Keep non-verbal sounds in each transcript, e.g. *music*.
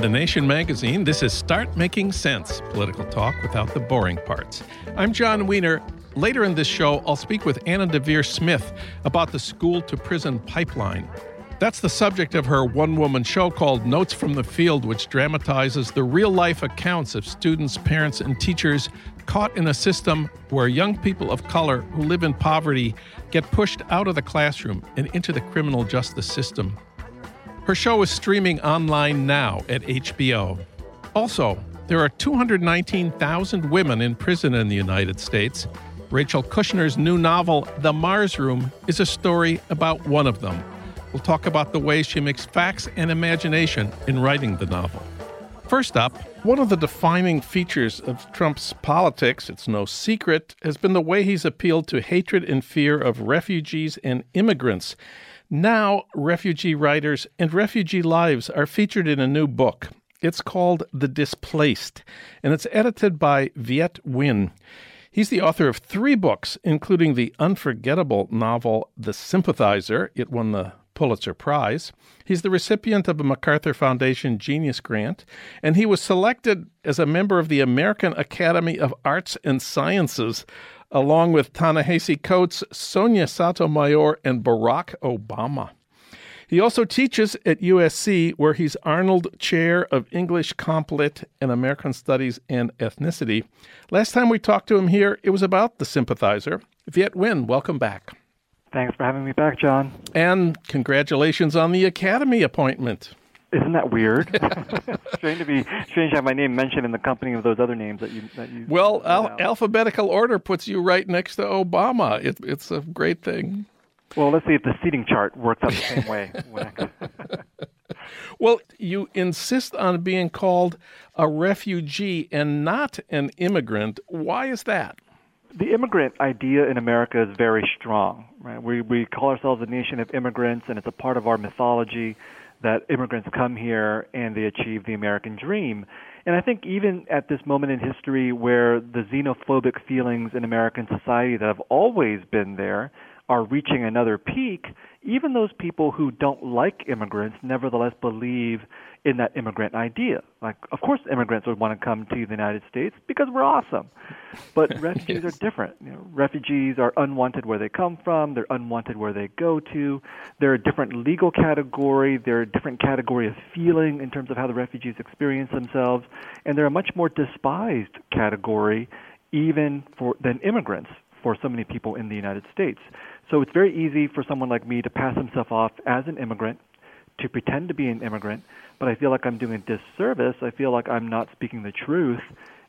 The Nation magazine, this is Start Making Sense political talk without the boring parts. I'm Jon Wiener. Later in this show, I'll speak with Anna Deavere Smith about the school to prison pipeline. That's the subject of her one woman show called Notes from the Field, which dramatizes the real life accounts of students, parents, and teachers caught in a system where young people of color who live in poverty get pushed out of the classroom and into the criminal justice system. Her show is streaming online now at HBO. Also, there are 219,000 women in prison in the United States. Rachel Kushner's new novel, The Mars Room, is a story about one of them. We'll talk about the way she mixed facts and imagination in writing the novel. First up, one of the defining features of Trump's politics, it's no secret, has been the way he's appealed to hatred and fear of refugees and immigrants. Now, refugee writers and refugee lives are featured in a new book. It's called The Displaced, and it's edited by Viet Nguyen. He's the author of three books, including the unforgettable novel The Sympathizer. It won the Pulitzer Prize. He's the recipient of a MacArthur Foundation Genius Grant, and he was selected as a member of the American Academy of Arts and Sciences along with Ta-Nehisi Coates, Sonia Sotomayor, and Barack Obama. He also teaches at USC, where he's Arnold Chair of English Comp Lit and American Studies and Ethnicity. Last time we talked to him here, it was about the sympathizer. Viet Nguyen, welcome back. Thanks for having me back, Jon. And congratulations on the Academy appointment. Isn't that weird? *laughs* *laughs* strange to be strange to have my name mentioned in the company of those other names that you that you. Well, al- alphabetical order puts you right next to Obama. It, it's a great thing. Well, let's see if the seating chart works out the same way. *laughs* well, you insist on being called a refugee and not an immigrant. Why is that? The immigrant idea in America is very strong. Right? We we call ourselves a nation of immigrants, and it's a part of our mythology that immigrants come here and they achieve the American dream. And I think even at this moment in history where the xenophobic feelings in American society that have always been there are reaching another peak, even those people who don't like immigrants nevertheless believe in that immigrant idea. Like, of course, immigrants would want to come to the United States because we're awesome. But *laughs* refugees yes. are different. You know, refugees are unwanted where they come from. They're unwanted where they go to. They're a different legal category. They're a different category of feeling in terms of how the refugees experience themselves, and they're a much more despised category, even for than immigrants for so many people in the United States. So it's very easy for someone like me to pass himself off as an immigrant, to pretend to be an immigrant, but I feel like I'm doing a disservice. I feel like I'm not speaking the truth,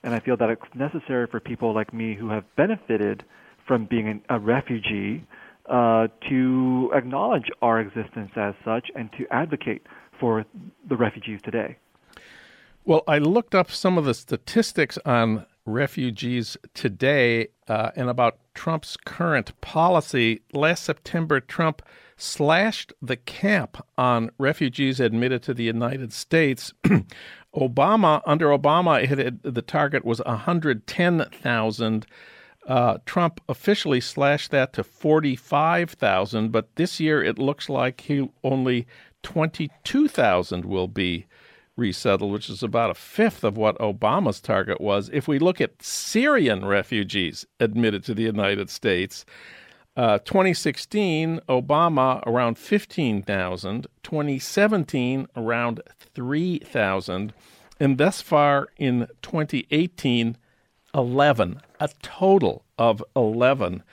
and I feel that it's necessary for people like me who have benefited from being an, a refugee uh, to acknowledge our existence as such and to advocate for the refugees today. Well, I looked up some of the statistics on refugees today uh, and about Trump's current policy. Last September, Trump slashed the cap on refugees admitted to the United States. *clears throat* Obama, under Obama, had, the target was 110,000. Uh, Trump officially slashed that to 45,000, but this year it looks like he only 22,000 will be resettled, which is about a fifth of what Obama's target was. If we look at Syrian refugees admitted to the United States, uh, 2016, Obama around 15,000, 2017, around 3,000, and thus far in 2018, 11, a total of 11.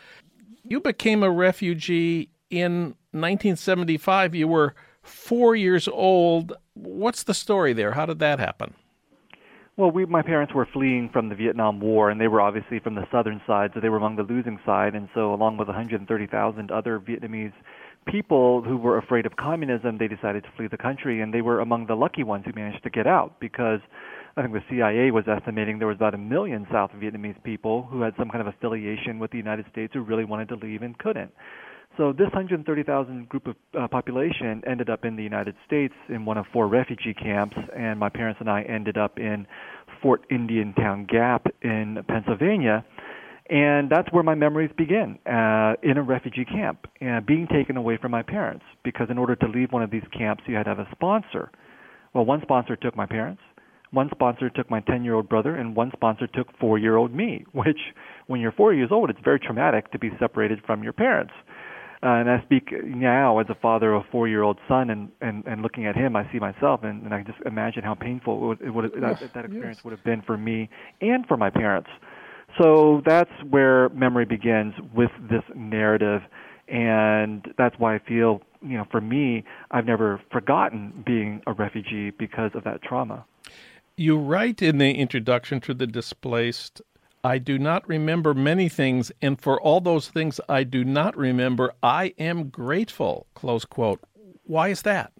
You became a refugee in 1975. You were four years old. What's the story there? How did that happen? Well, we, my parents were fleeing from the Vietnam War, and they were obviously from the southern side, so they were among the losing side. And so, along with 130,000 other Vietnamese people who were afraid of communism, they decided to flee the country, and they were among the lucky ones who managed to get out because I think the CIA was estimating there was about a million South Vietnamese people who had some kind of affiliation with the United States who really wanted to leave and couldn't. So this 130,000 group of uh, population ended up in the United States in one of four refugee camps, and my parents and I ended up in Fort Indiantown Gap in Pennsylvania. And that's where my memories begin, uh, in a refugee camp, uh, being taken away from my parents. Because in order to leave one of these camps, you had to have a sponsor. Well, one sponsor took my parents, one sponsor took my 10 year old brother, and one sponsor took four year old me, *laughs* which, when you're four years old, it's very traumatic to be separated from your parents. Uh, and I speak now as a father of a four-year-old son, and, and, and looking at him, I see myself, and, and I just imagine how painful it would, it would that, that experience yes. would have been for me and for my parents. So that's where memory begins with this narrative, and that's why I feel, you know, for me, I've never forgotten being a refugee because of that trauma. You write in the introduction to the displaced I do not remember many things, and for all those things I do not remember, I am grateful. Close quote. Why is that?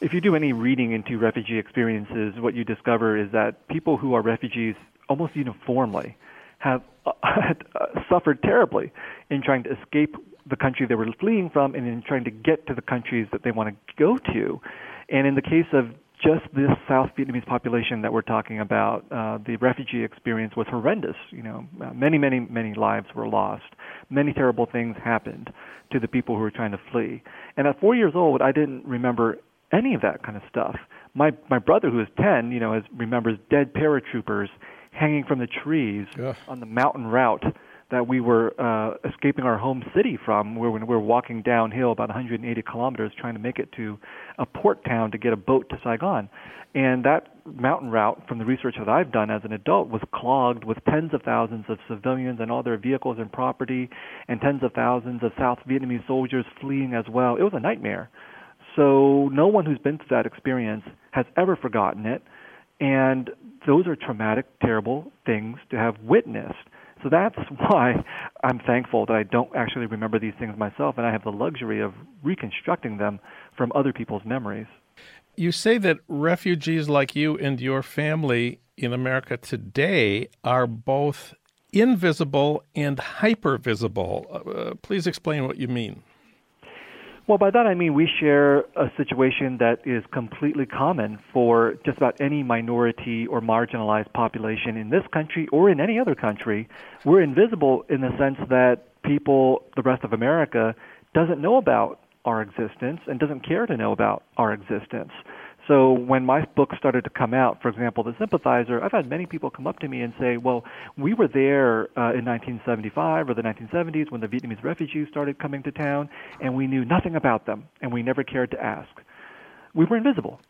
If you do any reading into refugee experiences, what you discover is that people who are refugees almost uniformly have *laughs* suffered terribly in trying to escape the country they were fleeing from and in trying to get to the countries that they want to go to. And in the case of just this South Vietnamese population that we're talking about, uh, the refugee experience was horrendous. You know, uh, many, many, many lives were lost. Many terrible things happened to the people who were trying to flee. And at four years old, I didn't remember any of that kind of stuff. My my brother, who is ten, you know, has, remembers dead paratroopers hanging from the trees Ugh. on the mountain route that we were uh, escaping our home city from, where we were walking downhill about 180 kilometers trying to make it to a port town to get a boat to Saigon. And that mountain route, from the research that I've done as an adult, was clogged with tens of thousands of civilians and all their vehicles and property, and tens of thousands of South Vietnamese soldiers fleeing as well. It was a nightmare. So no one who's been through that experience has ever forgotten it. And those are traumatic, terrible things to have witnessed. So that's *laughs* why I'm thankful that I don't actually remember these things myself, and I have the luxury of reconstructing them from other people's memories. You say that refugees like you and your family in America today are both invisible and hypervisible. Uh, please explain what you mean. Well, by that I mean we share a situation that is completely common for just about any minority or marginalized population in this country or in any other country. We're invisible in the sense that people, the rest of America, doesn't know about our existence and doesn't care to know about our existence. So when my book started to come out, for example, The Sympathizer, I've had many people come up to me and say, well, we were there uh, in 1975 or the 1970s when the Vietnamese refugees started coming to town, and we knew nothing about them, and we never cared to ask. We were invisible.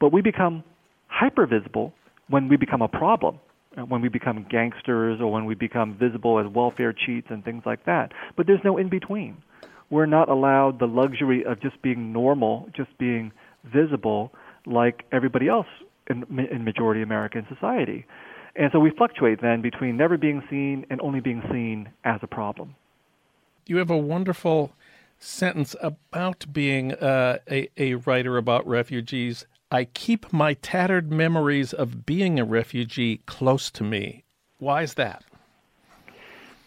But we become hyper visible when we become a problem, uh, when we become gangsters or when we become visible as welfare cheats and things like that. But there's no in between. We're not allowed the luxury of just being normal, just being visible like everybody else in, in majority American society. And so we fluctuate then between never being seen and only being seen as a problem. You have a wonderful sentence about being uh, a, a writer about refugees. I keep my tattered memories of being a refugee close to me. Why is that?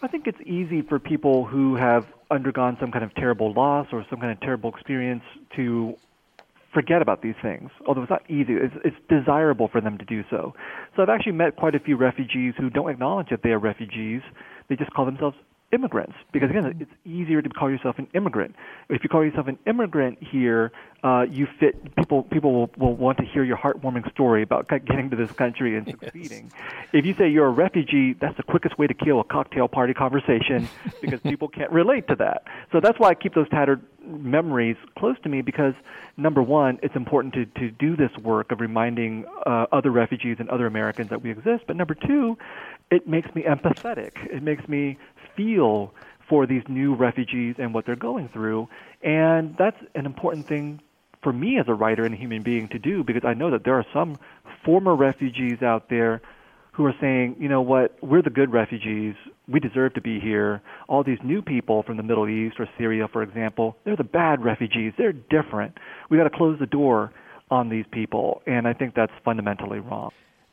I think it's easy for people who have undergone some kind of terrible loss or some kind of terrible experience to forget about these things, although it's not easy. It's, it's desirable for them to do so. So I've actually met quite a few refugees who don't acknowledge that they are refugees. They just call themselves immigrants. Because again it's easier to call yourself an immigrant. If you call yourself an immigrant here uh, you fit people people will, will want to hear your heartwarming story about getting to this country and succeeding. Yes. if you say you're a refugee that's the quickest way to kill a cocktail party conversation *laughs* because people can't relate to that. So that's why i keep those tattered memories close to me because number one it's important to, to do this work of reminding uh, other refugees and other americans that we exist. But number two it makes me empathetic. It makes me feel for these new refugees and what they're going through. And that's an important thing for me as a writer and a human being to do because I know that there are some former refugees out there who are saying, you know what, we're the good refugees. We deserve to be here. All these new people from the Middle East or Syria, for example, they're the bad refugees. They're different. We've got to close the door on these people. And I think that's fundamentally wrong.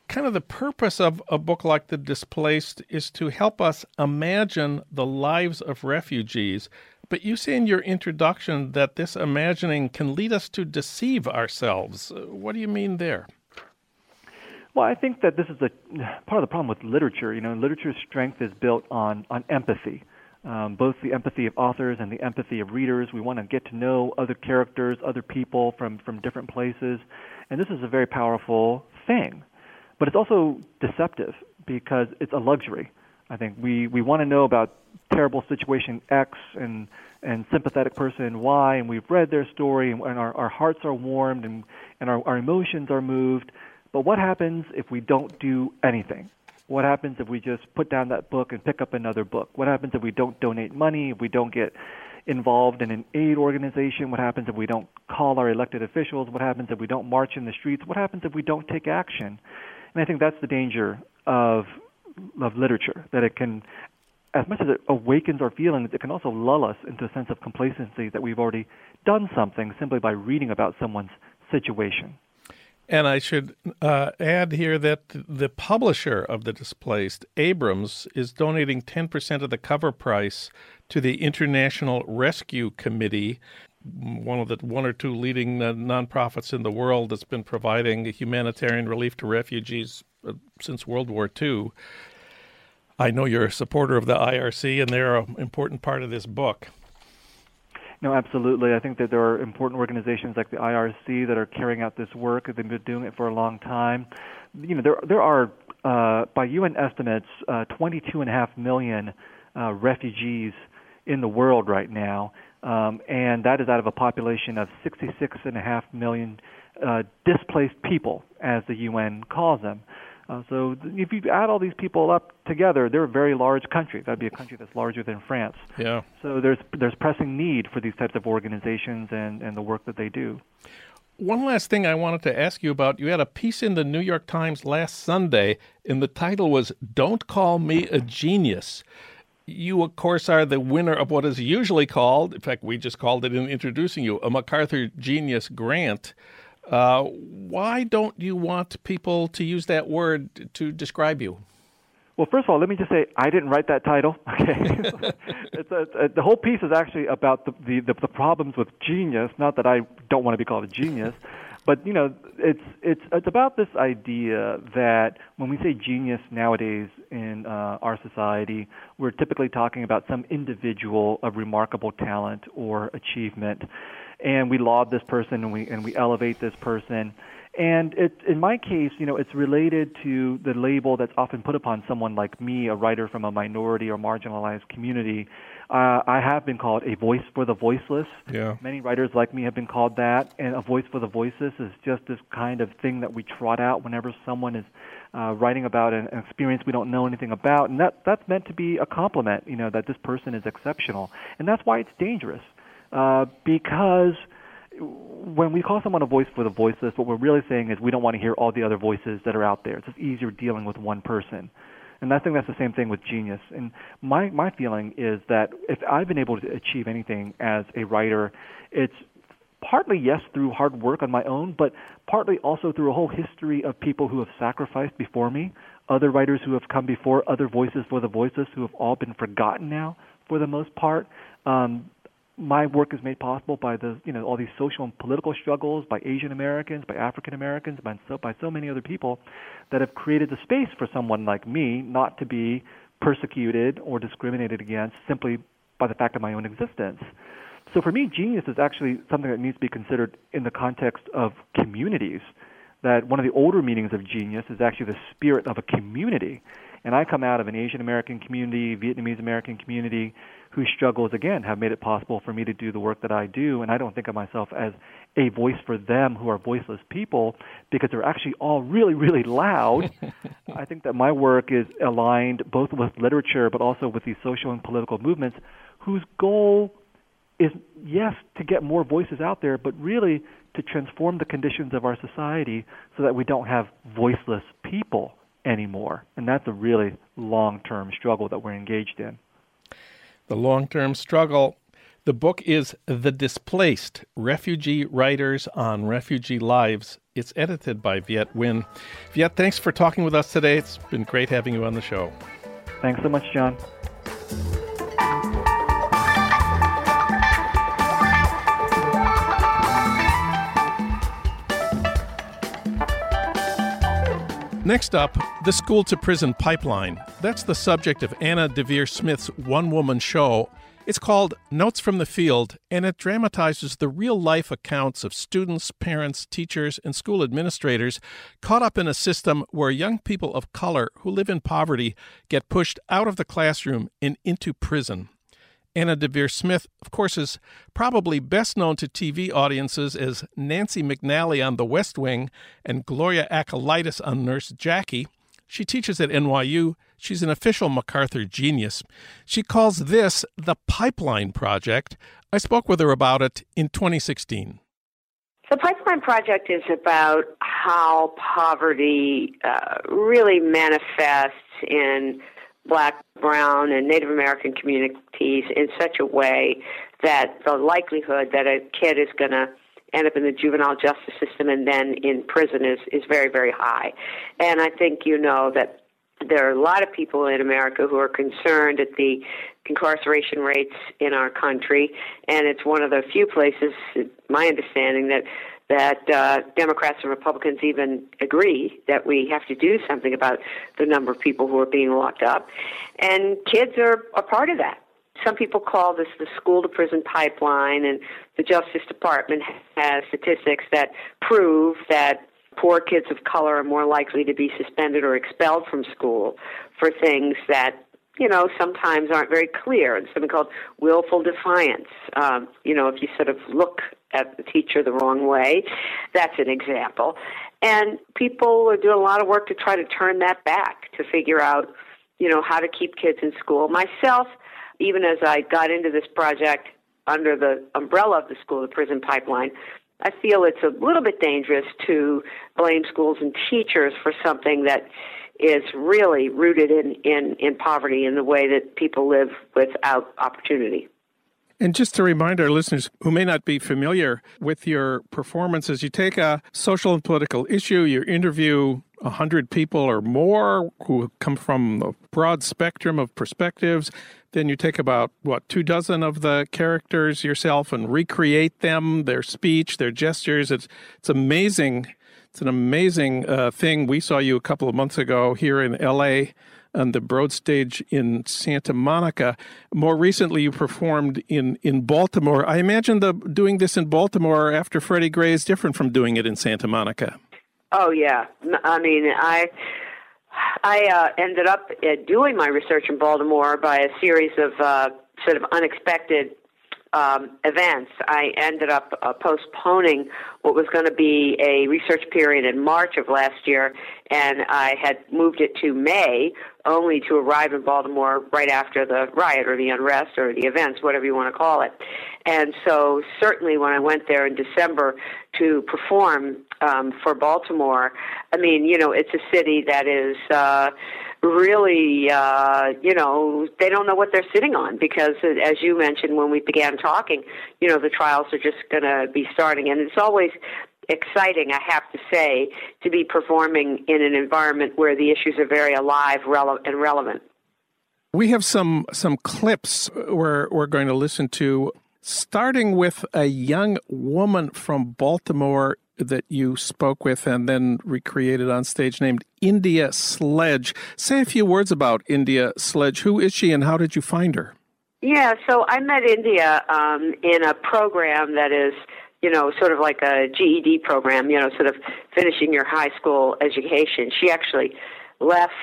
Kind of the purpose of a book like The Displaced is to help us imagine the lives of refugees. But you say in your introduction that this imagining can lead us to deceive ourselves. What do you mean there? Well, I think that this is a part of the problem with literature. You know, literature's strength is built on on empathy, um, both the empathy of authors and the empathy of readers. We want to get to know other characters, other people from from different places, and this is a very powerful thing. But it's also deceptive because it's a luxury. I think we we want to know about terrible situation X and and sympathetic person Y, and we've read their story, and, and our our hearts are warmed, and and our our emotions are moved but what happens if we don't do anything? What happens if we just put down that book and pick up another book? What happens if we don't donate money, if we don't get involved in an aid organization? What happens if we don't call our elected officials? What happens if we don't march in the streets? What happens if we don't take action? And I think that's the danger of of literature that it can as much as it awakens our feelings, it can also lull us into a sense of complacency that we've already done something simply by reading about someone's situation. And I should uh, add here that the publisher of The Displaced, Abrams, is donating 10% of the cover price to the International Rescue Committee, one of the one or two leading uh, nonprofits in the world that's been providing humanitarian relief to refugees uh, since World War II. I know you're a supporter of the IRC, and they're an important part of this book. No, absolutely. I think that there are important organizations like the IRC that are carrying out this work. They've been doing it for a long time. You know, there there are uh, by UN estimates, uh, 22.5 million uh, refugees in the world right now, um, and that is out of a population of 66.5 million uh, displaced people, as the UN calls them. Uh, so if you add all these people up together, they're a very large country. That'd be a country that's larger than France. Yeah. So there's there's pressing need for these types of organizations and, and the work that they do. One last thing I wanted to ask you about. You had a piece in the New York Times last Sunday, and the title was Don't Call Me a Genius. You, of course, are the winner of what is usually called, in fact, we just called it in introducing you, a MacArthur Genius Grant. Uh, why don't you want people to use that word to describe you? Well, first of all, let me just say I didn't write that title. *laughs* Okay, *laughs* it's a, a, the whole piece is actually about the, the, the the problems with genius. Not that I don't want to be called a genius, but you know, it's it's it's about this idea that when we say genius nowadays in uh, our society, we're typically talking about some individual of remarkable talent or achievement and we laud this person and we and we elevate this person. And it, in my case, you know, it's related to the label that's often put upon someone like me, a writer from a minority or marginalized community. Uh, I have been called a voice for the voiceless. Yeah. Many writers like me have been called that, and a voice for the voiceless is just this kind of thing that we trot out whenever someone is uh, writing about an, an experience we don't know anything about, and that that's meant to be a compliment. You know that this person is exceptional, and that's why it's dangerous uh, because when we call someone a voice for the voiceless, what we're really saying is we don't want to hear all the other voices that are out there. It's just easier dealing with one person. And I think that's the same thing with genius. And my, my feeling is that if I've been able to achieve anything as a writer, it's partly, yes, through hard work on my own, but partly also through a whole history of people who have sacrificed before me, other writers who have come before, other voices for the voiceless who have all been forgotten now for the most part. Um, my work is made possible by the you know all these social and political struggles by Asian Americans, by African Americans, by so by so many other people that have created the space for someone like me not to be persecuted or discriminated against simply by the fact of my own existence. So for me, genius is actually something that needs to be considered in the context of communities. That one of the older meanings of genius is actually the spirit of a community. And I come out of an Asian American community, Vietnamese American community, whose struggles again have made it possible for me to do the work that I do and I don't think of myself as a voice for them who are voiceless people because they're actually all really really loud. *laughs* I think that my work is aligned both with literature but also with these social and political movements whose goal is yes to get more voices out there but really to transform the conditions of our society so that we don't have voiceless people anymore. And that's a really long term struggle that we're engaged in. The long term struggle. The book is The Displaced Refugee Writers on Refugee Lives. It's edited by Viet Nguyen. Viet, thanks for talking with us today. It's been great having you on the show. Thanks so much, Jon. Next up, the school to prison pipeline. That's the subject of Anna Deavere Smith's one woman show. It's called Notes from the Field, and it dramatizes the real life accounts of students, parents, teachers, and school administrators caught up in a system where young people of color who live in poverty get pushed out of the classroom and into prison. Anna Deavere Smith, of course, is probably best known to TV audiences as Nancy McNally on The West Wing and Gloria Akalitus on Nurse Jackie. She teaches at NYU. She's an official MacArthur genius. She calls this the Pipeline Project. I spoke with her about it in 2016. The Pipeline Project is about how poverty uh, really manifests in black, brown, and Native American communities in such a way that the likelihood that a kid is going to end up in the juvenile justice system and then in prison is, is very, very high. And I think you know that there are a lot of people in America who are concerned at the incarceration rates in our country, and it's one of the few places, my understanding, that that uh, Democrats and Republicans even agree that we have to do something about the number of people who are being locked up. And kids are a part of that. Some people call this the school to prison pipeline, and the Justice Department has statistics that prove that poor kids of color are more likely to be suspended or expelled from school for things that you know, sometimes aren't very clear. It's something called willful defiance. Um, you know, if you sort of look at the teacher the wrong way, that's an example. And people are doing a lot of work to try to turn that back, to figure out, you know, how to keep kids in school. Myself, even as I got into this project under the umbrella of the school the prison pipeline, I feel it's a little bit dangerous to blame schools and teachers for something that is really rooted in, in, in poverty in the way that people live without opportunity. And just to remind our listeners who may not be familiar with your performances, you take a social and political issue, you interview 100 people or more who come from a broad spectrum of perspectives. Then you take about, what, two dozen of the characters yourself and recreate them, their speech, their gestures. It's, it's amazing it's an amazing uh, thing. We saw you a couple of months ago here in LA on the Broad Stage in Santa Monica. More recently, you performed in, in Baltimore. I imagine the doing this in Baltimore after Freddie Gray is different from doing it in Santa Monica. Oh yeah, I mean I. I uh, ended up uh, doing my research in Baltimore by a series of uh, sort of unexpected um, events, I ended up uh, postponing what was going to be a research period in March of last year, and I had moved it to May, only to arrive in Baltimore right after the riot or the unrest or the events, whatever you want to call it. And so, certainly, when I went there in December to perform um, for Baltimore, I mean, you know, it's a city that is. Uh, really, uh, you know, they don't know what they're sitting on because, as you mentioned when we began talking, you know, the trials are just going to be starting, and it's always exciting, I have to say, to be performing in an environment where the issues are very alive and relevant. We have some some clips we're we're going to listen to, starting with a young woman from Baltimore that you spoke with and then recreated on stage named India Sledge. Say a few words about India Sledge. Who is she and how did you find her? Yeah, so I met India um, in a program that is, you know, sort of like a GED program, you know, sort of finishing your high school education. She actually left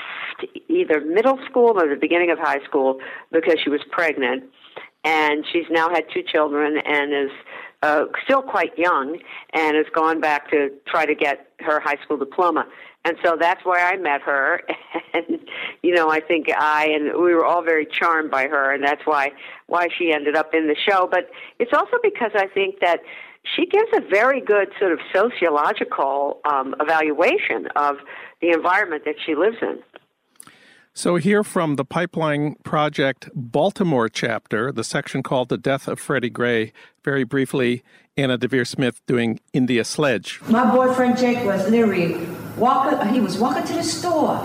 either middle school or the beginning of high school because she was pregnant. And she's now had two children and is uh, still quite young and has gone back to try to get her high school diploma. And so that's where I met her. *laughs* And, you know, I think I and we were all very charmed by her, and that's why why she ended up in the show. But it's also because I think that she gives a very good sort of sociological um, evaluation of the environment that she lives in. So, here from the Pipeline Project Baltimore chapter, the section called The Death of Freddie Gray, very briefly, Anna Deavere Smith doing India Sledge. My boyfriend Jake was literally walking, he was walking to the store,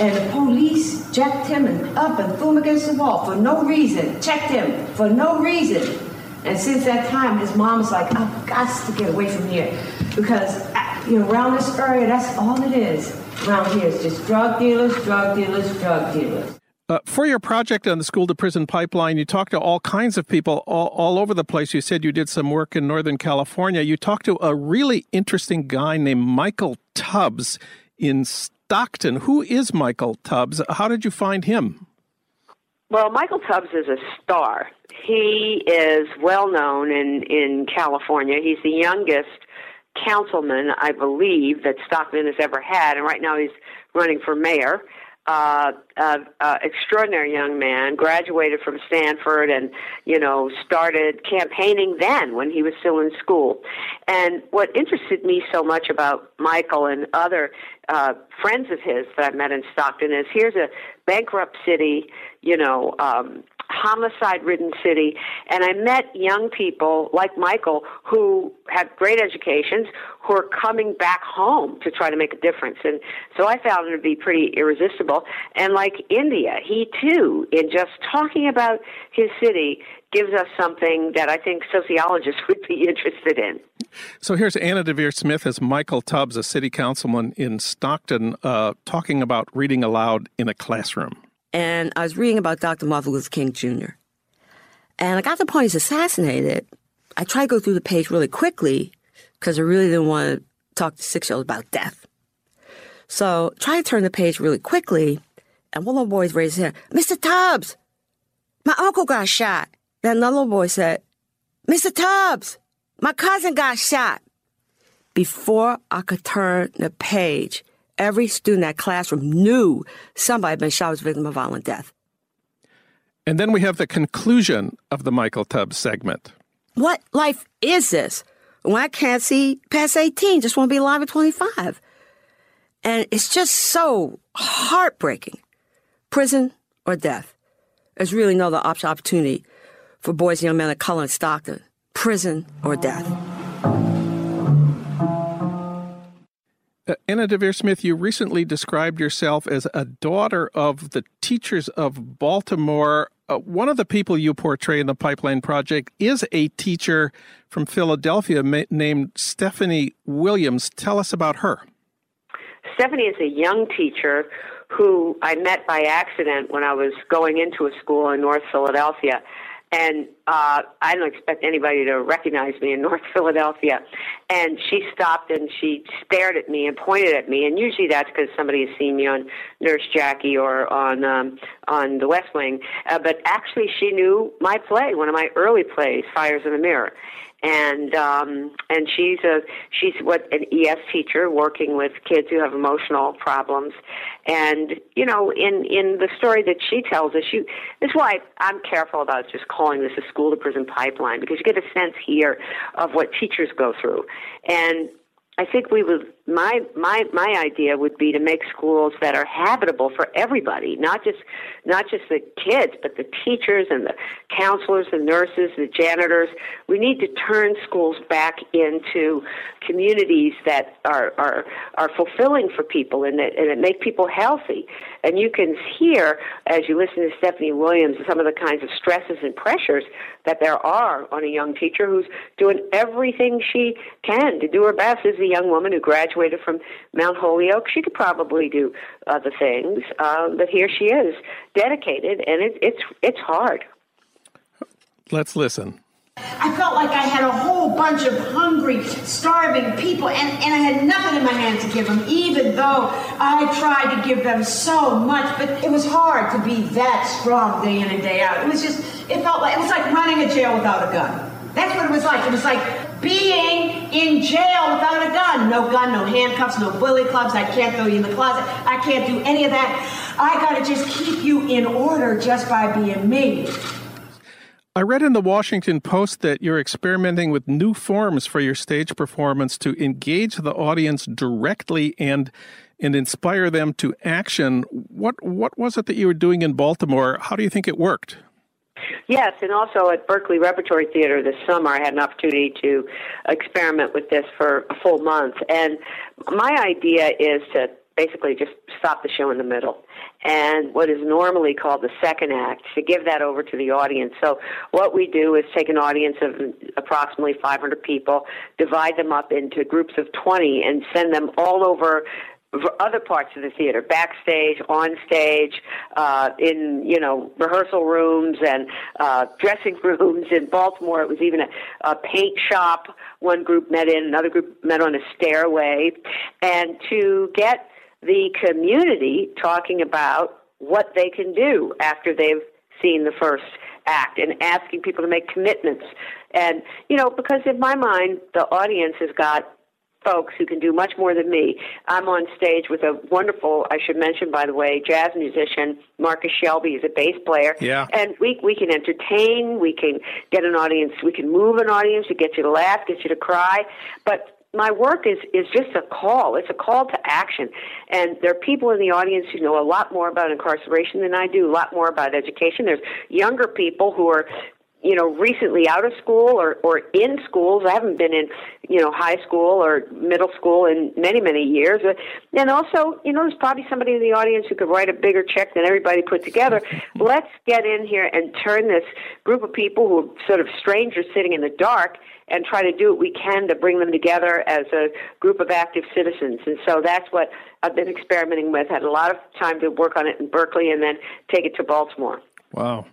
and the police jacked him up and threw him against the wall for no reason, checked him for no reason. And since that time, his mom was like, I've got to get away from here because, you know, around this area, that's all it is around here. It's just drug dealers, drug dealers, drug dealers. Uh, for your project on the school to prison pipeline, you talked to all kinds of people all, all over the place. You said you did some work in Northern California. You talked to a really interesting guy named Michael Tubbs in Stockton. Who is Michael Tubbs? How did you find him? Well, Michael Tubbs is a star. He is well known in, in California. He's the youngest councilman, I believe, that Stockton has ever had, and right now he's running for mayor. Uh, uh, uh, extraordinary young man, graduated from Stanford, and you know started campaigning then when he was still in school. And what interested me so much about Michael and other uh, friends of his that I met in Stockton is here's a bankrupt city, you know, um, homicide ridden city. And I met young people like Michael who have great educations who are coming back home to try to make a difference. And so I found it to be pretty irresistible. And like India, he too, in just talking about his city, gives us something that I think sociologists *laughs* would be interested in. So here's Anna Deavere Smith as Michael Tubbs, a city councilman in Stockton, uh, talking about reading aloud in a classroom and I was reading about Dr. Martin Luther King Jr. And I got to the point he's assassinated. I tried to go through the page really quickly because I really didn't want to talk to six year olds about death. So try to turn the page really quickly, and one little boy raised his hand, Mr. Tubbs, my uncle got shot. Then another little boy said, Mr. Tubbs, my cousin got shot. Before I could turn the page, Every student in that classroom knew somebody had been shot as a victim of violent death. And then we have the conclusion of the Michael Tubbs segment. What life is this? When I can't see past 18, just want to be alive at 25. And it's just so heartbreaking. Prison or death. There's really no other option, opportunity for boys and young men of color in Stockton. Prison or death. Anna Deavere Smith, you recently described yourself as a daughter of the teachers of Baltimore. Uh, one of the people you portray in the Pipeline Project is a teacher from Philadelphia ma- named Stephanie Williams. Tell us about her. Stephanie is a young teacher who I met by accident when I was going into a school in North Philadelphia and uh, I don't expect anybody to recognize me in North *laughs* Philadelphia. And she stopped and she stared at me and pointed at me, and usually that's because somebody has seen me on Nurse Jackie or on um, on The West Wing. Uh, but actually, she knew my play, one of my early plays, Fires in the Mirror and um, and she's a she's what an ES teacher working with kids who have emotional problems, and you know in in the story that she tells us, you this is why I'm careful about just calling this a school to prison pipeline because you get a sense here of what teachers go through, and I think we would my my my idea would be to make schools that are habitable for everybody, not just not just the kids, but the teachers and the counselors, the nurses, the janitors. We need to turn schools back into communities that are are are fulfilling for people and that and that make people healthy. And you can hear as you listen to Stephanie Williams some of the kinds of stresses and pressures that there are on a young teacher who's doing everything she can to do her best as a young woman who graduated from Mount Holyoke. She could probably do other things, um, but here she is, dedicated, and it, it's it's hard. Let's listen. I felt like I had a whole bunch of hungry, starving people, and, and I had nothing in my hand to give them, even though I tried to give them so much. But it was hard to be that strong day in and day out. It was just, it felt like, it was like running a jail without a gun. That's what it was like. It was like being in jail without a gun. No gun, no handcuffs, no bully clubs. I can't throw you in the closet. I can't do any of that. I got to just keep you in order just by being me. I read in the Washington Post that you're experimenting with new forms for your stage performance to engage the audience directly and and inspire them to action. What what was it that you were doing in Baltimore? How do you think it worked? Yes, and also at Berkeley Repertory Theater this summer, I had an opportunity to experiment with this for a full month. And my idea is to basically just stop the show in the middle and what is normally called the second act to give that over to the audience. So what we do is take an audience of approximately 500 people, divide them up into groups of 20 and send them all over other parts of the theater, backstage, on stage, uh, in you know rehearsal rooms and uh, dressing *laughs* rooms. In Baltimore, it was even a, a paint shop. One group met in, another group met on a stairway, and to get the community talking about what they can do after they've seen the first act and asking people to make commitments. And, you know, because in my mind, the audience has got folks who can do much more than me. I'm on stage with a wonderful, I should mention, by the way, jazz musician, Marcus Shelby. He's a bass player. Yeah. And we, we can entertain, we can get an audience, we can move an audience, we get you to laugh, get you to cry. But my work is is just a call. It's a call to action, and there are people in the audience who know a lot more about incarceration than I do, a lot more about education. There's younger people who are you know, recently out of school or, or in schools. I haven't been in, you know, high school or middle school in many, many years. And also, you know, there's probably somebody in the audience who could write a bigger check than everybody put together. *laughs* Let's get in here and turn this group of people who are sort of strangers sitting in the dark and try to do what we can to bring them together as a group of active citizens. And so that's what I've been experimenting with. Had a lot of time to work on it in Berkeley and then take it to Baltimore. Wow.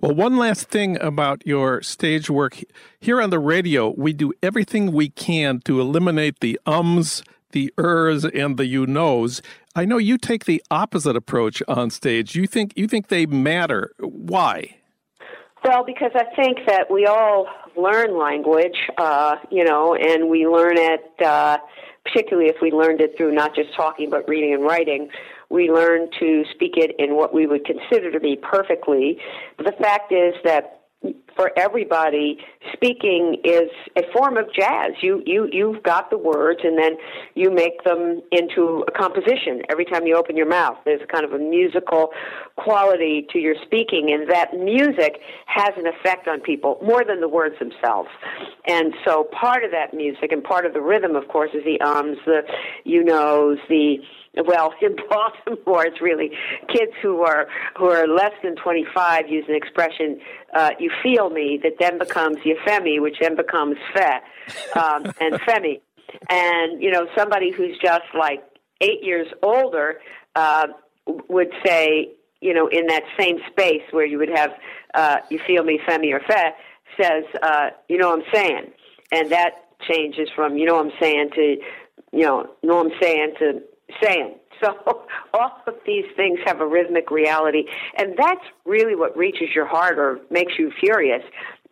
Well, one last thing about your stage work. Here on the radio, we do everything we can to eliminate the ums, the ers, and the you knows. I know you take the opposite approach on stage. You think you think they matter. Why? Well, because I think that we all learn language, uh, you know, and we learn it, uh, particularly if we learned it through not just talking but reading and writing. We learn to speak it in what we would consider to be perfectly. The fact is that for everybody, speaking is a form of jazz. You you you've got the words, and then you make them into a composition. Every time you open your mouth, there's kind of a musical quality to your speaking, and that music has an effect on people more than the words themselves. And so, part of that music and part of the rhythm, of course, is the ums, the you knows, the well, in *laughs* Baltimore, it's really kids who are who are less than 25 use an expression, uh, "You feel me," that then becomes "Yefemi," which then becomes "Fe," um, *laughs* and "Femi." And you know, somebody who's just like eight years older uh, would say, you know, in that same space where you would have uh, "You feel me," "Femi," or "Fe," says, uh, "You know, what I'm saying," and that changes from "You know, what I'm saying" to you know, know what I'm saying to saying. *laughs* So all of these things have a rhythmic reality, and that's really what reaches your heart or makes you furious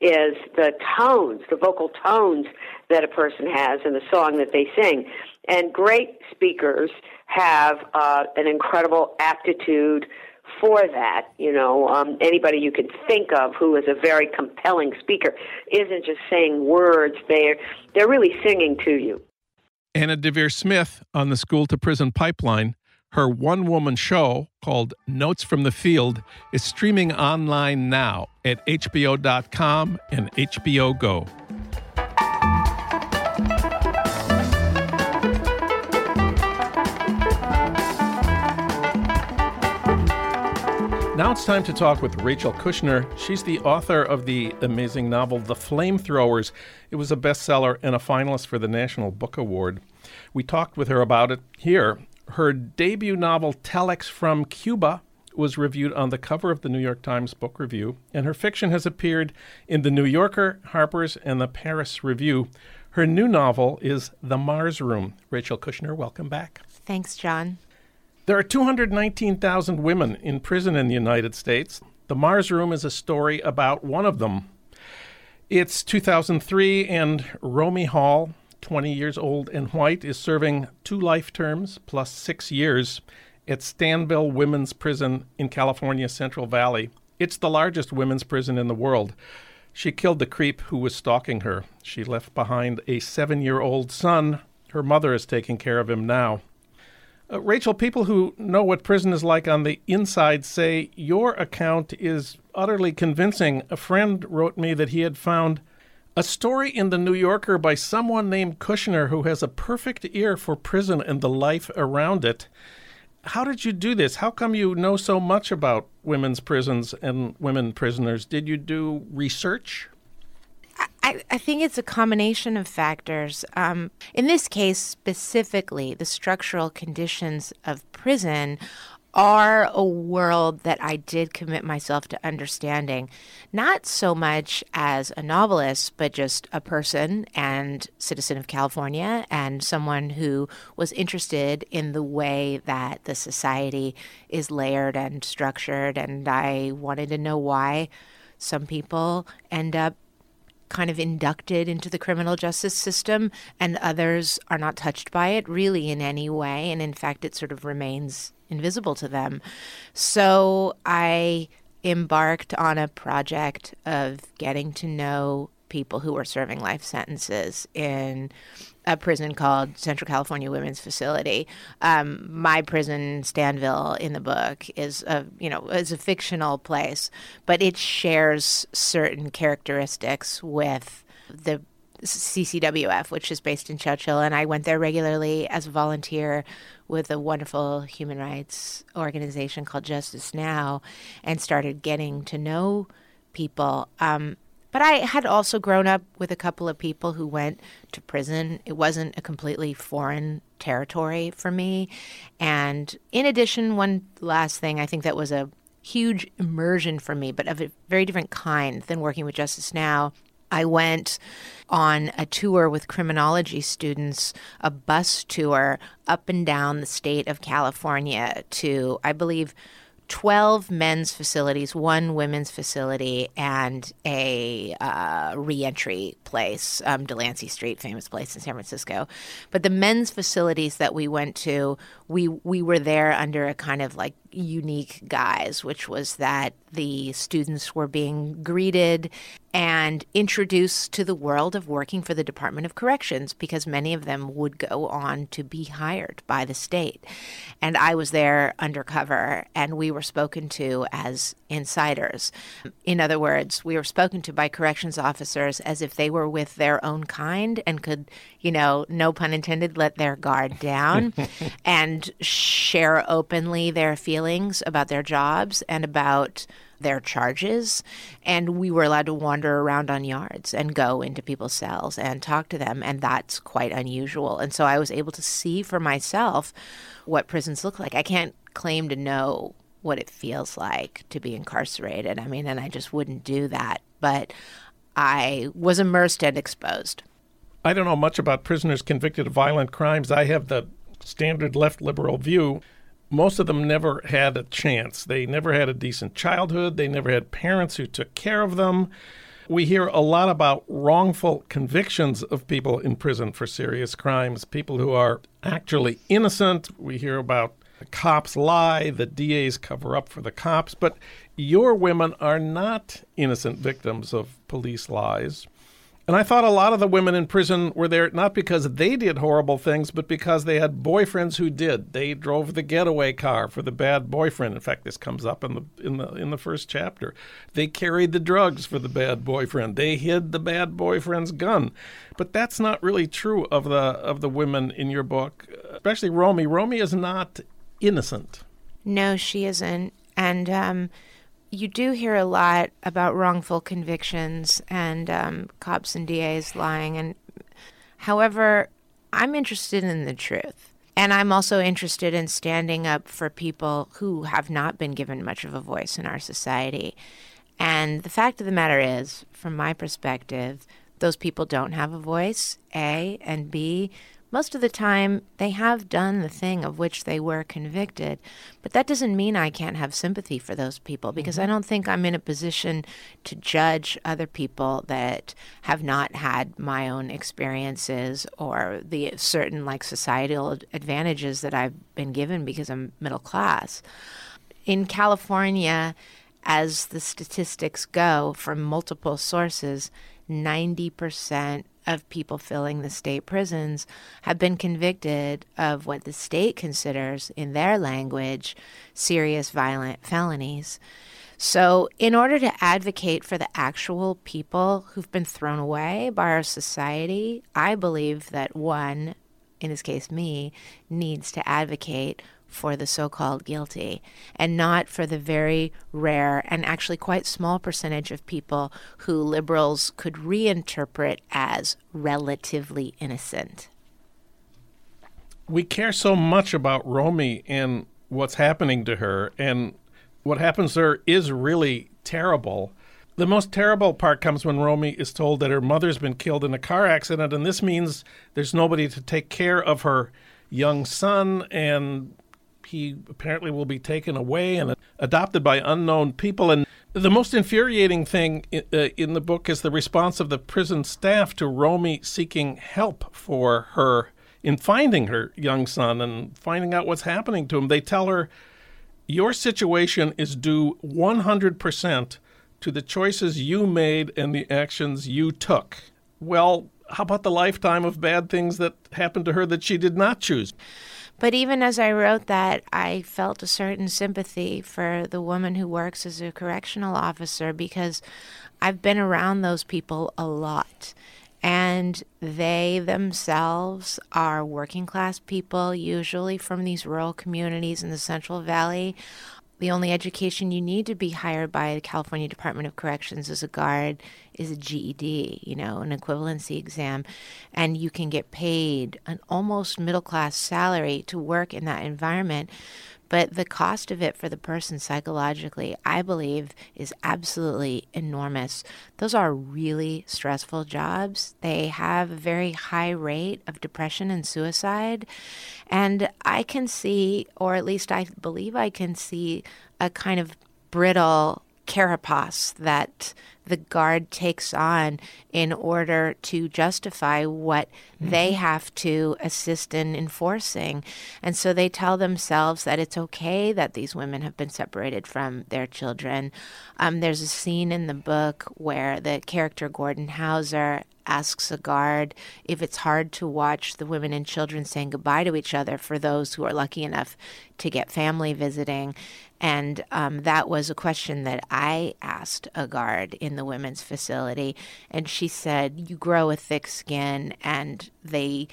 is the tones, the vocal tones that a person has in the song that they sing. And great speakers have uh, an incredible aptitude for that. You know, um, anybody you can think of who is a very compelling speaker isn't just saying words; they're they're really singing to you. Anna Deavere Smith on the School to Prison Pipeline. Her one woman show called Notes from the Field is streaming online now at HBO.com and HBO Go. Now it's time to talk with Rachel Kushner. She's the author of the amazing novel The Flamethrowers. It was a bestseller and a finalist for the National Book Award. We talked with her about it here. Her debut novel, Telex from Cuba, was reviewed on the cover of the New York Times Book Review, and her fiction has appeared in the New Yorker, Harper's, and the Paris Review. Her new novel is The Mars Room. Rachel Kushner, welcome back. Thanks, Jon. There are 219,000 women in prison in the United States. The Mars Room is a story about one of them. It's 2003, and Romy Hall, 20 years old and white, is serving two life terms plus six years at Stanville Women's Prison in California's Central Valley. It's the largest women's prison in the world. She killed the creep who was stalking her. She left behind a seven year old son. Her mother is taking care of him now. Uh, Rachel, people who know what prison is like on the inside say your account is utterly convincing. A friend wrote me that he had found a story in the New Yorker by someone named Kushner who has a perfect ear for prison and the life around it. How did you do this? How come you know so much about women's prisons and women prisoners? Did you do research? I, I think it's a combination of factors. Um, in this case, specifically, the structural conditions of prison are a world that I did commit myself to understanding, not so much as a novelist, but just a person and citizen of California and someone who was interested in the way that the society is layered and structured. And I wanted to know why some people end up kind of inducted into the criminal justice system and others are not touched by it really in any way. And in fact, it sort of remains invisible to them. So I embarked on a project of getting to know people who were serving life sentences in a prison called Central California Women's Facility. Um, my prison, Stanville, in the book is a you know is a fictional place, but it shares certain characteristics with the CCWF, which is based in Chowchilla, and I went there regularly as a volunteer with a wonderful human rights organization called Justice Now, and started getting to know people. Um, but I had also grown up with a couple of people who went to prison. It wasn't a completely foreign territory for me. And in addition, one last thing I think that was a huge immersion for me, but of a very different kind than working with Justice Now. I went on a tour with criminology students, a bus tour up and down the state of California to, I believe, 12 men's facilities, one women's facility, and a uh, reentry place, um, Delancey Street, famous place in San Francisco. But the men's facilities that we went to, we we were there under a kind of like unique guise, which was that the students were being greeted and introduced to the world of working for the Department of Corrections because many of them would go on to be hired by the state. And I was there undercover, and we were spoken to as insiders. In other words, we were spoken to by corrections officers as if they were with their own kind and could, you know, no pun intended, let their guard down *laughs* and share openly their feelings about their jobs and about their charges. And we were allowed to wander around on yards and go into people's cells and talk to them. And that's quite unusual. And so I was able to see for myself what prisons look like. I can't claim to know what it feels like to be incarcerated. I mean, and I just wouldn't do that. But I was immersed and exposed. I don't know much about prisoners convicted of violent crimes. I have the standard left liberal view most of them never had a chance. They never had a decent childhood. They never had parents who took care of them. We hear a lot about wrongful convictions of people in prison for serious crimes, people who are actually innocent. We hear about the cops lie, the DAs cover up for the cops, but your women are not innocent victims of police lies. And I thought a lot of the women in prison were there not because they did horrible things, but because they had boyfriends who did. They drove the getaway car for the bad boyfriend. In fact, this comes up in the in the in the first chapter. They carried the drugs for the bad boyfriend. They hid the bad boyfriend's gun. But that's not really true of the of the women in your book, especially Romy. Romy is not innocent. No, she isn't. And um, you do hear a lot about wrongful convictions and um, cops and DAs lying. And however, I'm interested in the truth. And I'm also interested in standing up for people who have not been given much of a voice in our society. And the fact of the matter is, from my perspective, those people don't have a voice, A, and B, most of the time, they have done the thing of which they were convicted. But that doesn't mean I can't have sympathy for those people because mm-hmm. I don't think I'm in a position to judge other people that have not had my own experiences or the certain like societal advantages that I've been given because I'm middle class. In California, as the statistics go from multiple sources, 90% of people filling the state prisons have been convicted of what the state considers, in their language, serious violent felonies. So, in order to advocate for the actual people who've been thrown away by our society, I believe that one, in this case me, needs to advocate for the so called guilty and not for the very rare and actually quite small percentage of people who liberals could reinterpret as relatively innocent. We care so much about Romy and what's happening to her, and what happens to her is really terrible. The most terrible part comes when Romy is told that her mother's been killed in a car accident, and this means there's nobody to take care of her young son, and he apparently will be taken away and adopted by unknown people. And the most infuriating thing uh, in the book is the response of the prison staff to Romy seeking help for her in finding her young son and finding out what's happening to him. They tell her, Your situation is due 100% to the choices you made and the actions you took. Well, how about the lifetime of bad things that happened to her that she did not choose? But even as I wrote that, I felt a certain sympathy for the woman who works as a correctional officer because I've been around those people a lot. And they themselves are working class people, usually from these rural communities in the Central Valley, the only education you need to be hired by the California Department of Corrections as a guard is a GED, you know, an equivalency exam. And you can get paid an almost middle class salary to work in that environment. But the cost of it for the person psychologically, I believe, is absolutely enormous. Those are really stressful jobs. They have a very high rate of depression and suicide. And I can see, or at least I believe I can see, a kind of brittle carapace that the guard takes on in order to justify what mm-hmm. they have to assist in enforcing. And so they tell themselves that it's okay that these women have been separated from their children. Um, there's a scene in the book where the character Gordon Hauser asks a guard if it's hard to watch the women and children saying goodbye to each other for those who are lucky enough to get family visiting. And um, that was a question that I asked a guard in the women's facility. And she said, You grow a thick skin, and they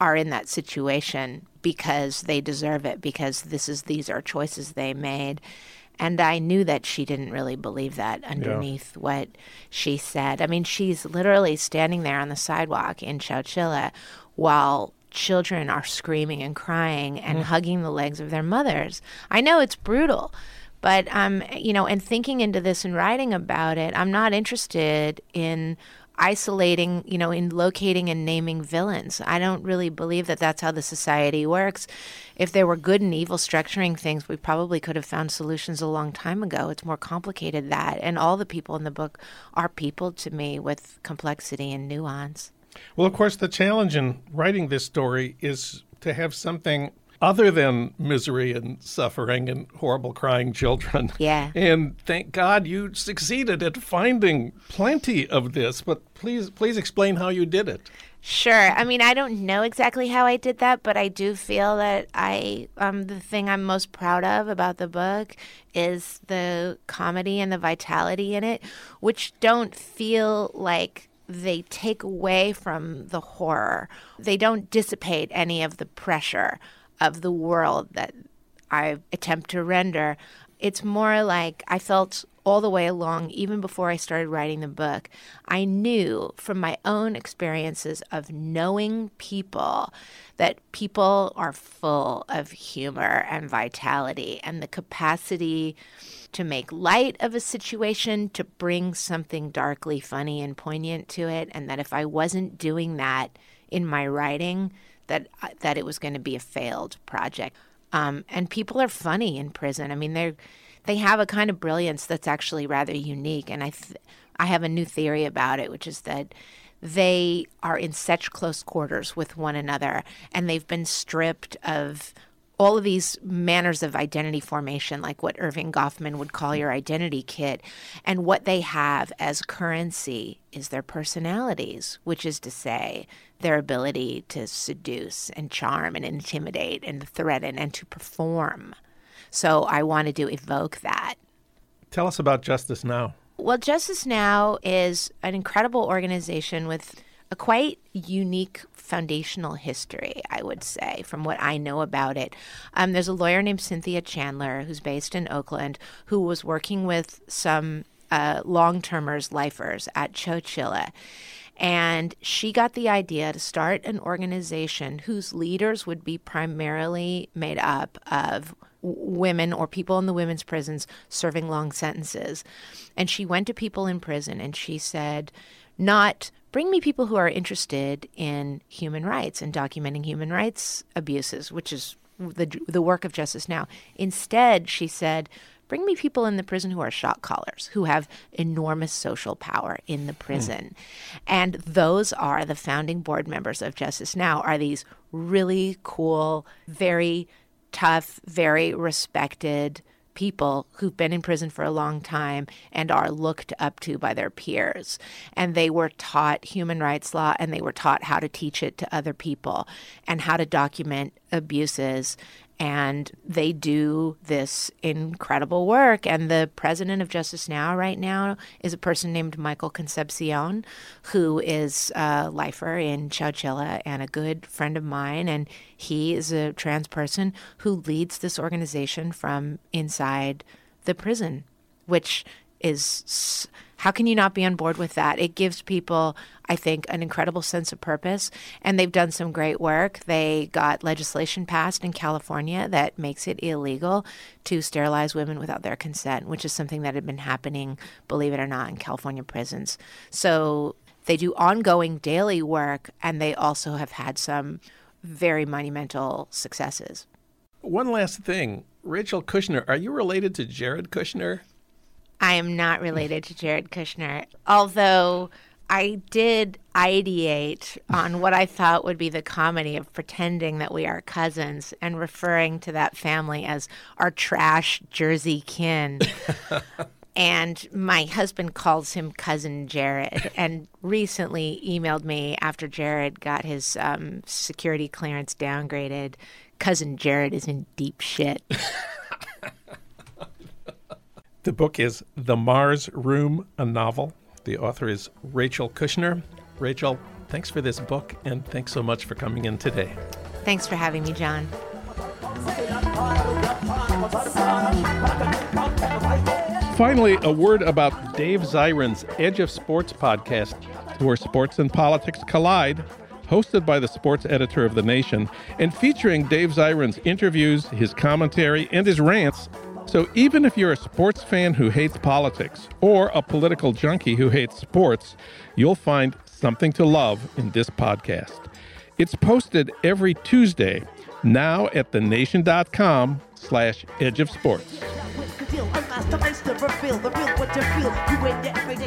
are in that situation because they deserve it, because this is these are choices they made. And I knew that she didn't really believe that underneath yeah. what she said. I mean, she's literally standing there on the sidewalk in Chowchilla while children are screaming and crying and mm. hugging the legs of their mothers. I know it's brutal, but um, you know, and thinking into this and writing about it, I'm not interested in isolating, you know, in locating and naming villains. I don't really believe that that's how the society works. If there were good and evil structuring things, we probably could have found solutions a long time ago. It's more complicated that, and all the people in the book are people to me with complexity and nuance. Well, of course, the challenge in writing this story is to have something other than misery and suffering and horrible crying children. Yeah. *laughs* And thank God you succeeded at finding plenty of this, but please please explain how you did it. Sure. I mean, I don't know exactly how I did that, but I do feel that I um the thing I'm most proud of about the book is the comedy and the vitality in it, which don't feel like they take away from the horror. They don't dissipate any of the pressure of the world that I attempt to render. It's more like I felt all the way along, even before I started writing the book, I knew from my own experiences of knowing people that people are full of humor and vitality and the capacity to make light of a situation, to bring something darkly funny and poignant to it, and that if I wasn't doing that in my writing, that that it was going to be a failed project. Um, and people are funny in prison. I mean, they they have a kind of brilliance that's actually rather unique. And I th- I have a new theory about it, which is that they are in such close quarters with one another, and they've been stripped of all of these manners of identity formation, like what Erving Goffman would call your identity kit, and what they have as currency is their personalities, which is to say, their ability to seduce and charm and intimidate and threaten and to perform. So I wanted to evoke that. Tell us about Justice Now. Well, Justice Now is an incredible organization with a quite unique foundational history, I would say, from what I know about it. Um, there's a lawyer named Cynthia Chandler who's based in Oakland who was working with some uh, long termers, lifers at Chowchilla. And she got the idea to start an organization whose leaders would be primarily made up of women or people in the women's prisons serving long sentences. And she went to people in prison and she said, not bring me people who are interested in human rights and documenting human rights abuses, which is the the work of Justice Now. Instead, she said, bring me people in the prison who are shot callers, who have enormous social power in the prison. Mm. And those are the founding board members of Justice Now are these really cool, very tough, very respected people who've been in prison for a long time and are looked up to by their peers. And they were taught human rights law and they were taught how to teach it to other people and how to document abuses and they do this incredible work. And the president of Justice Now right now is a person named Michael Concepcion, who is a lifer in Chowchilla and a good friend of mine. And he is a trans person who leads this organization from inside the prison, which is how can you not be on board with that? It gives people, I think, an incredible sense of purpose. And they've done some great work. They got legislation passed in California that makes it illegal to sterilize women without their consent, which is something that had been happening, believe it or not, in California prisons. So they do ongoing daily work, and they also have had some very monumental successes. One last thing. Rachel Kushner, are you related to Jared Kushner? I am not related to Jared Kushner, although I did ideate on what I thought would be the comedy of pretending that we are cousins and referring to that family as our trash Jersey kin. *laughs* and my husband calls him cousin Jared and recently emailed me after Jared got his um, security clearance downgraded. Cousin Jared is in deep shit. *laughs* The book is The Mars Room, a novel. The author is Rachel Kushner. Rachel, thanks for this book and thanks so much for coming in today. Thanks for having me, Jon. Finally, a word about Dave Zirin's Edge of Sports podcast, where sports and politics collide hosted by the sports editor of The Nation, and featuring Dave Zirin's interviews, his commentary, and his rants so even if you're a sports fan who hates politics or a political junkie who hates sports, you'll find something to love in this podcast. It's posted every Tuesday, now at thenation.com slash edge of sports.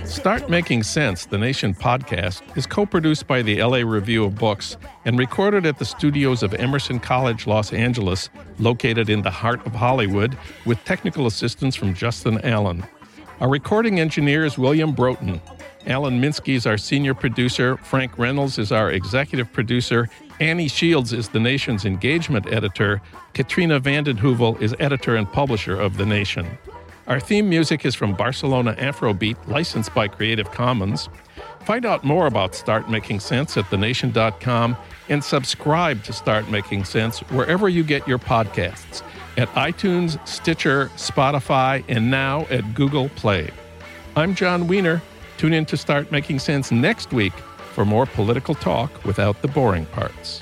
Start Making Sense, the Nation podcast, is co produced by the LA Review of Books and recorded at the studios of Emerson College, Los Angeles, located in the heart of Hollywood, with technical assistance from Justin Allen. Our recording engineer is William Broughton. Alan Minsky is our senior producer. Frank Reynolds is our executive producer. Annie Shields is the Nation's engagement editor. Katrina vanden Heuvel is editor and publisher of The Nation. Our theme music is from Barcelona Afrobeat, licensed by Creative Commons. Find out more about Start Making Sense at thenation.com and subscribe to Start Making Sense wherever you get your podcasts at iTunes, Stitcher, Spotify, and now at Google Play. I'm Jon Wiener. Tune in to Start Making Sense next week for more political talk without the boring parts.